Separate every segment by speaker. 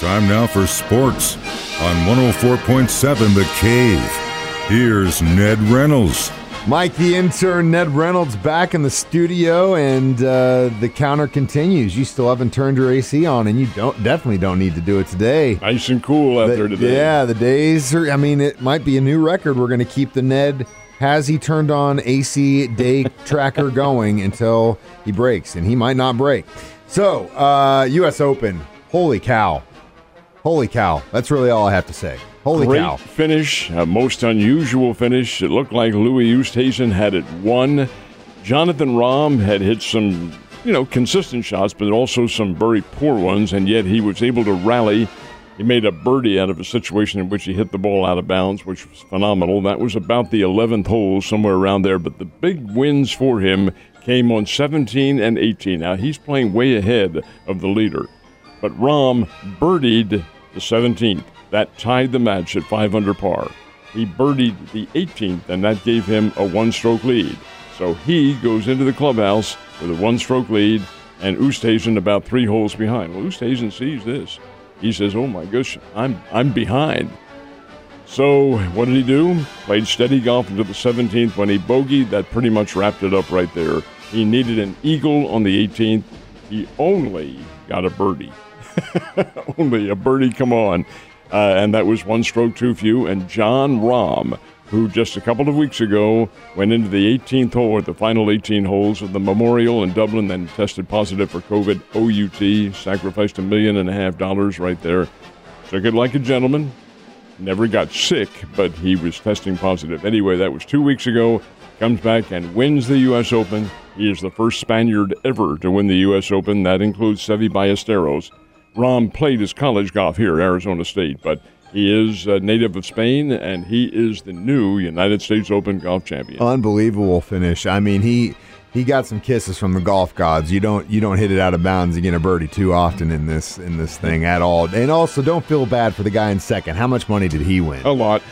Speaker 1: Time now for sports on 104.7 The Cave. Here's Ned Reynolds.
Speaker 2: Mike, the intern, Ned Reynolds, back in the studio, and uh, the counter continues. You still haven't turned your AC on, and you don't definitely don't need to do it today.
Speaker 3: Nice and cool out
Speaker 2: The-
Speaker 3: there today.
Speaker 2: Yeah, the days are. I mean, it might be a new record. We're going to keep the Ned has he turned on AC day tracker going until he breaks, and he might not break. So, uh, U.S. Open. Holy cow! Holy cow! That's really all I have to say. Holy
Speaker 3: Great
Speaker 2: cow!
Speaker 3: finish, a most unusual finish. It looked like Louis Oosthuizen had it won. Jonathan Rahm had hit some, you know, consistent shots, but also some very poor ones, and yet he was able to rally. He made a birdie out of a situation in which he hit the ball out of bounds, which was phenomenal. That was about the 11th hole, somewhere around there. But the big wins for him came on 17 and 18. Now he's playing way ahead of the leader. But Rahm birdied the 17th. That tied the match at 5 under par. He birdied the 18th, and that gave him a one stroke lead. So he goes into the clubhouse with a one stroke lead, and Oosthuizen about three holes behind. Well, Oosthuizen sees this. He says, Oh my gosh, I'm, I'm behind. So what did he do? Played steady golf until the 17th. When he bogeyed, that pretty much wrapped it up right there. He needed an eagle on the 18th. He only got a birdie. only a birdie, come on. Uh, and that was one stroke too few. And Jon Rahm, who just a couple of weeks ago went into the 18th hole, or the final 18 holes of the Memorial in Dublin, then tested positive for COVID OUT, sacrificed a million and a half dollars right there. Took it like a gentleman, never got sick, but he was testing positive. Anyway, that was two weeks ago. Comes back and wins the U.S. Open. He is the first Spaniard ever to win the U.S. Open. That includes Seve Ballesteros. Rahm played his college golf here at Arizona State, but he is a native of Spain, and he is the new United States Open golf champion.
Speaker 2: Unbelievable finish. I mean, he he got some kisses from the golf gods. You don't you don't hit it out of bounds and get a birdie too often in this in this thing at all. And also, don't feel bad for the guy in second. How much money did he win?
Speaker 3: a lot.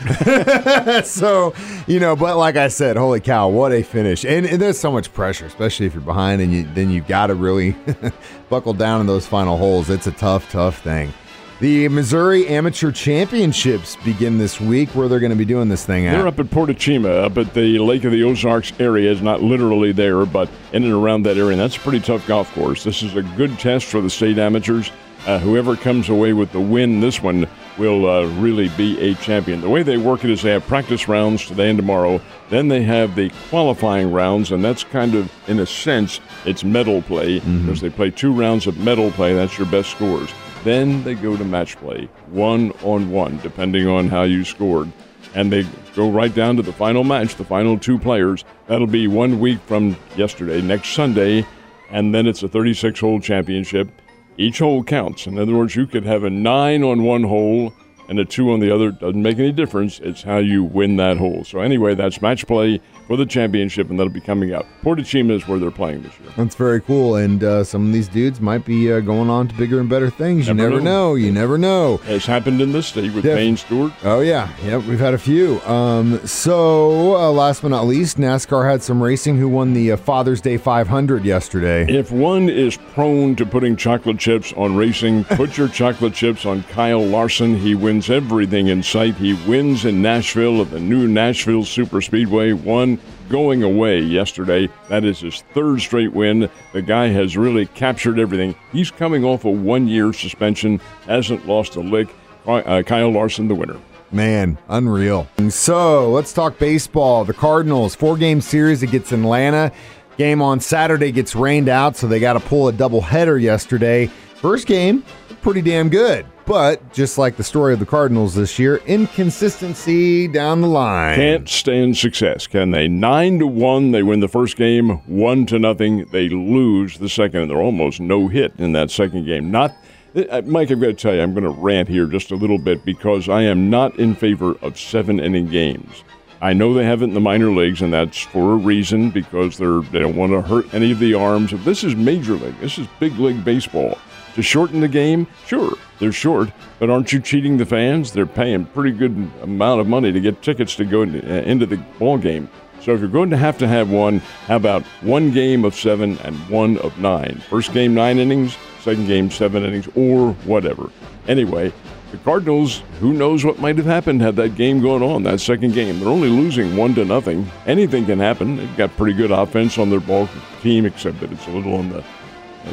Speaker 2: so you know, but like I said, holy cow, what a finish! And, and there's so much pressure, especially if you're behind, and you then you got to really buckle down in those final holes. It's a tough, tough thing. The Missouri Amateur Championships begin this week, where they're going to be doing this thing
Speaker 3: They're up at Porto Cima, up at the Lake of the Ozarks area. It's not literally there, but in and around that area. And that's a pretty tough golf course. This is a good test for the state amateurs. Uh, whoever comes away with the win, this one will uh, really be a champion. The way they work it is they have practice rounds today and tomorrow. Then they have the qualifying rounds, and that's kind of, in a sense, it's medal play because they play two rounds of medal play. That's your best scores. Then they go to match play, one on one, depending on how you scored. And they go right down to the final match, the final two players. That'll be one week from yesterday, next Sunday, and then it's a 36 hole championship. Each hole counts. In other words, you could have a nine on one hole and a two on the other. Doesn't make any difference. It's how you win that hole. So, anyway, that's match play for the championship, and that'll be coming up. Porto Cima is where they're playing this year.
Speaker 2: That's very cool, and uh, some of these dudes might be uh, going on to bigger and better things. You
Speaker 3: Never
Speaker 2: never
Speaker 3: know.
Speaker 2: know. You never know.
Speaker 3: Has happened in this state with
Speaker 2: Def-
Speaker 3: Payne Stewart.
Speaker 2: Oh yeah, yep. We've had a few. Um, so uh, last but not least, NASCAR had some racing. Who won the uh, Father's Day 500 yesterday?
Speaker 3: If one is prone to putting chocolate chips on racing, put your chocolate chips on Kyle Larson. He wins everything in sight. He wins in Nashville at the new Nashville Super Speedway. One going away yesterday. That is his third straight win. The guy has really captured everything. He's coming off a one year suspension, hasn't lost a lick. Uh, Kyle Larson, the winner.
Speaker 2: Man, unreal. And so let's talk baseball. The Cardinals four game series against Atlanta. Game on Saturday gets rained out, so they got to pull a doubleheader yesterday. First game, pretty damn good. But just like the story of the Cardinals this year, inconsistency down the line.
Speaker 3: Can't stand success, can they? Nine to one, they win the first game. One to nothing, they lose the second. And they're almost no hit in that second game. Not, uh, Mike. I've got to tell you, I'm going to rant here just a little bit because I am not in favor of seven inning games. I know they have it in the minor leagues, and that's for a reason because they're they don't want to hurt any of the arms. This is major league. This is big league baseball. To shorten the game, sure, they're short, but aren't you cheating the fans? They're paying pretty good amount of money to get tickets to go into, uh, the ball game. So if you're going to have to have one, how about one game of seven and one of nine? First game nine innings, second game seven innings, or whatever. Anyway, the Cardinals, who knows what might have happened had that game gone on, that second game. They're only losing one to nothing. Anything can happen. They've got pretty good offense on their ball team, except that it's a little on the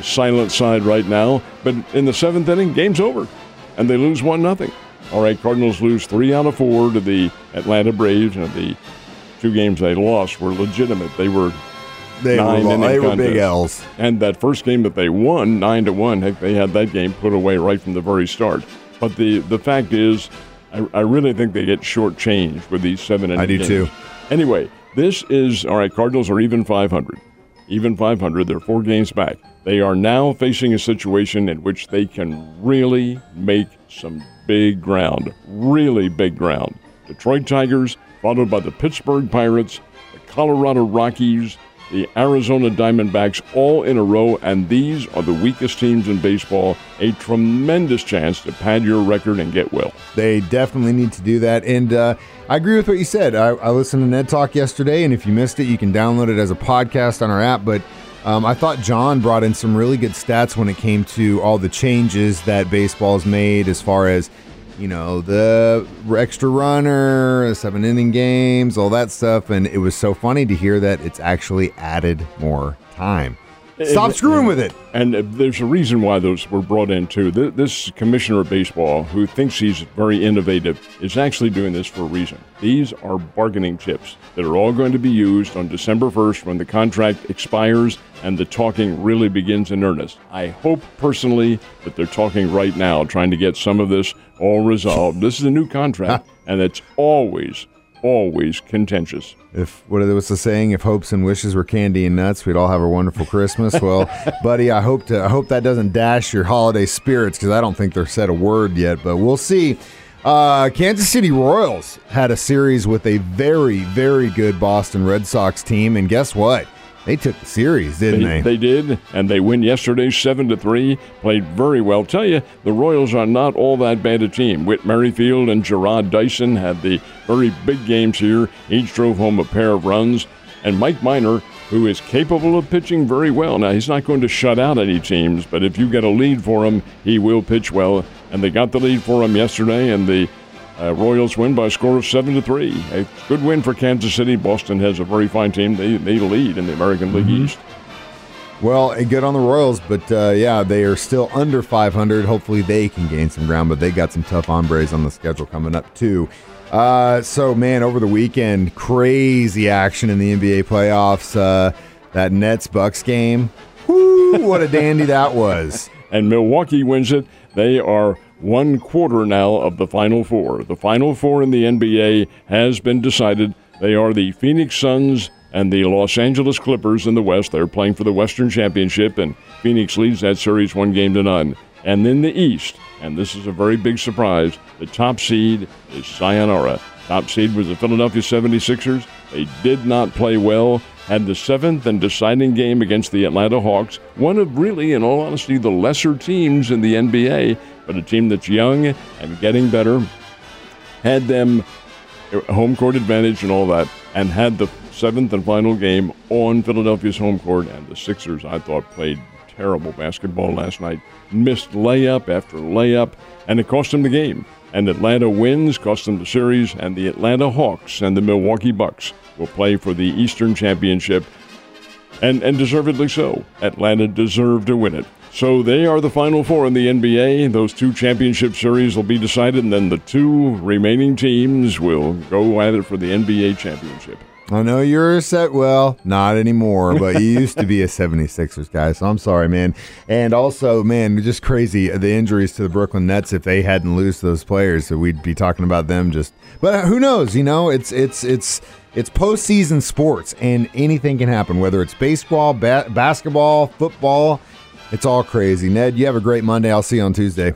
Speaker 3: silent side right now. But in the seventh inning, game's over, and they lose one nothing. All right, Cardinals lose three out of four to the Atlanta Braves, and the two games they lost were legitimate. They were
Speaker 2: they
Speaker 3: nine
Speaker 2: were,
Speaker 3: inning
Speaker 2: they were big L's.
Speaker 3: And that first game that they won, nine to one, heck, they had that game put away right from the very start. But the the fact is, I, I really think they get shortchanged with these seven inning
Speaker 2: I do
Speaker 3: games.
Speaker 2: too.
Speaker 3: Anyway, this is all right. Cardinals are even 500, even 500. They're four games back. They are now facing a situation in which they can really make some big ground, really big ground. Detroit Tigers, followed by the Pittsburgh Pirates, the Colorado Rockies, the Arizona Diamondbacks, all in a row, and these are the weakest teams in baseball. A tremendous chance to pad your record and get well.
Speaker 2: They definitely need to do that. And uh, I agree with what you said. I, I listened to Ned Talk yesterday, and if you missed it, you can download it as a podcast on our app. But um, I thought John brought in some really good stats when it came to all the changes that baseball's made as far as, you know, the extra runner, seven inning games, all that stuff. And it was so funny to hear that it's actually added more time. Stop screwing with it.
Speaker 3: And there's a reason why those were brought in too. Th- This commissioner of baseball, who thinks he's very innovative, is actually doing this for a reason. These are bargaining chips that are all going to be used on December 1st when the contract expires and the talking really begins in earnest. I hope personally that they're talking right now, trying to get some of this all resolved. This is a new contract, and it's always, always contentious.
Speaker 2: If what was the saying? If hopes and wishes were candy and nuts, we'd all have a wonderful Christmas. Well, buddy, I hope to I hope that doesn't dash your holiday spirits because I don't think they're said a word yet, but we'll see. Uh, Kansas City Royals had a series with a very very good Boston Red Sox team, and guess what? They took the series, didn't they?
Speaker 3: They did, and they win yesterday, seven to three. Played very well. Tell you, the Royals are not all that bad a team. Whit Merrifield and Jarrod Dyson had the very big games here. Each drove home a pair of runs, and Mike Minor, who is capable of pitching very well. Now he's not going to shut out any teams, but if you get a lead for him, he will pitch well. And they got the lead for him yesterday, and the uh, Royals win by a score of seven to three. A good win for Kansas City. Boston has a very fine team. They they lead in the American League East.
Speaker 2: Well, good on the Royals, but uh, yeah, they are still under 500. Hopefully, they can gain some ground, but they got some tough hombres on the schedule coming up too. Uh, so, man, over the weekend, crazy action in the NBA playoffs. Uh, that Nets Bucks game, whoo, what a dandy that was!
Speaker 3: and Milwaukee wins it. They are one quarter now of the Final Four. The Final Four in the NBA has been decided. They are the Phoenix Suns and the Los Angeles Clippers in the West. They're playing for the Western Championship, and Phoenix leads that series one game to none. And then the East, and this is a very big surprise, the top seed is Sayonara. Top seed was the Philadelphia 76ers. They did not play well had the seventh and deciding game against the Atlanta Hawks, one of really, in all honesty, the lesser teams in the NBA, but a team that's young and getting better, had them home court advantage and all that, and had the seventh and final game on Philadelphia's home court. And the Sixers, I thought, played terrible basketball last night. Missed layup after layup, and it cost them the game. And Atlanta wins, cost them the series, and the Atlanta Hawks and the Milwaukee Bucks will play for the Eastern Championship, and, and deservedly so. Atlanta deserved to win it. So they are the final four in the NBA. Those two championship series will be decided, and then the two remaining teams will go at it for the NBA championship.
Speaker 2: I know you're a set. Well, not anymore, but you used to be a 76ers guy, so I'm sorry, man. And also, man, just crazy uh, the injuries to the Brooklyn Nets. If they hadn't lost those players, so we'd be talking about them. Just, but uh, who knows? You know, it's it's it's it's postseason sports, and anything can happen. Whether it's baseball, ba- basketball, football, it's all crazy. Ned, you have a great Monday. I'll see you on Tuesday.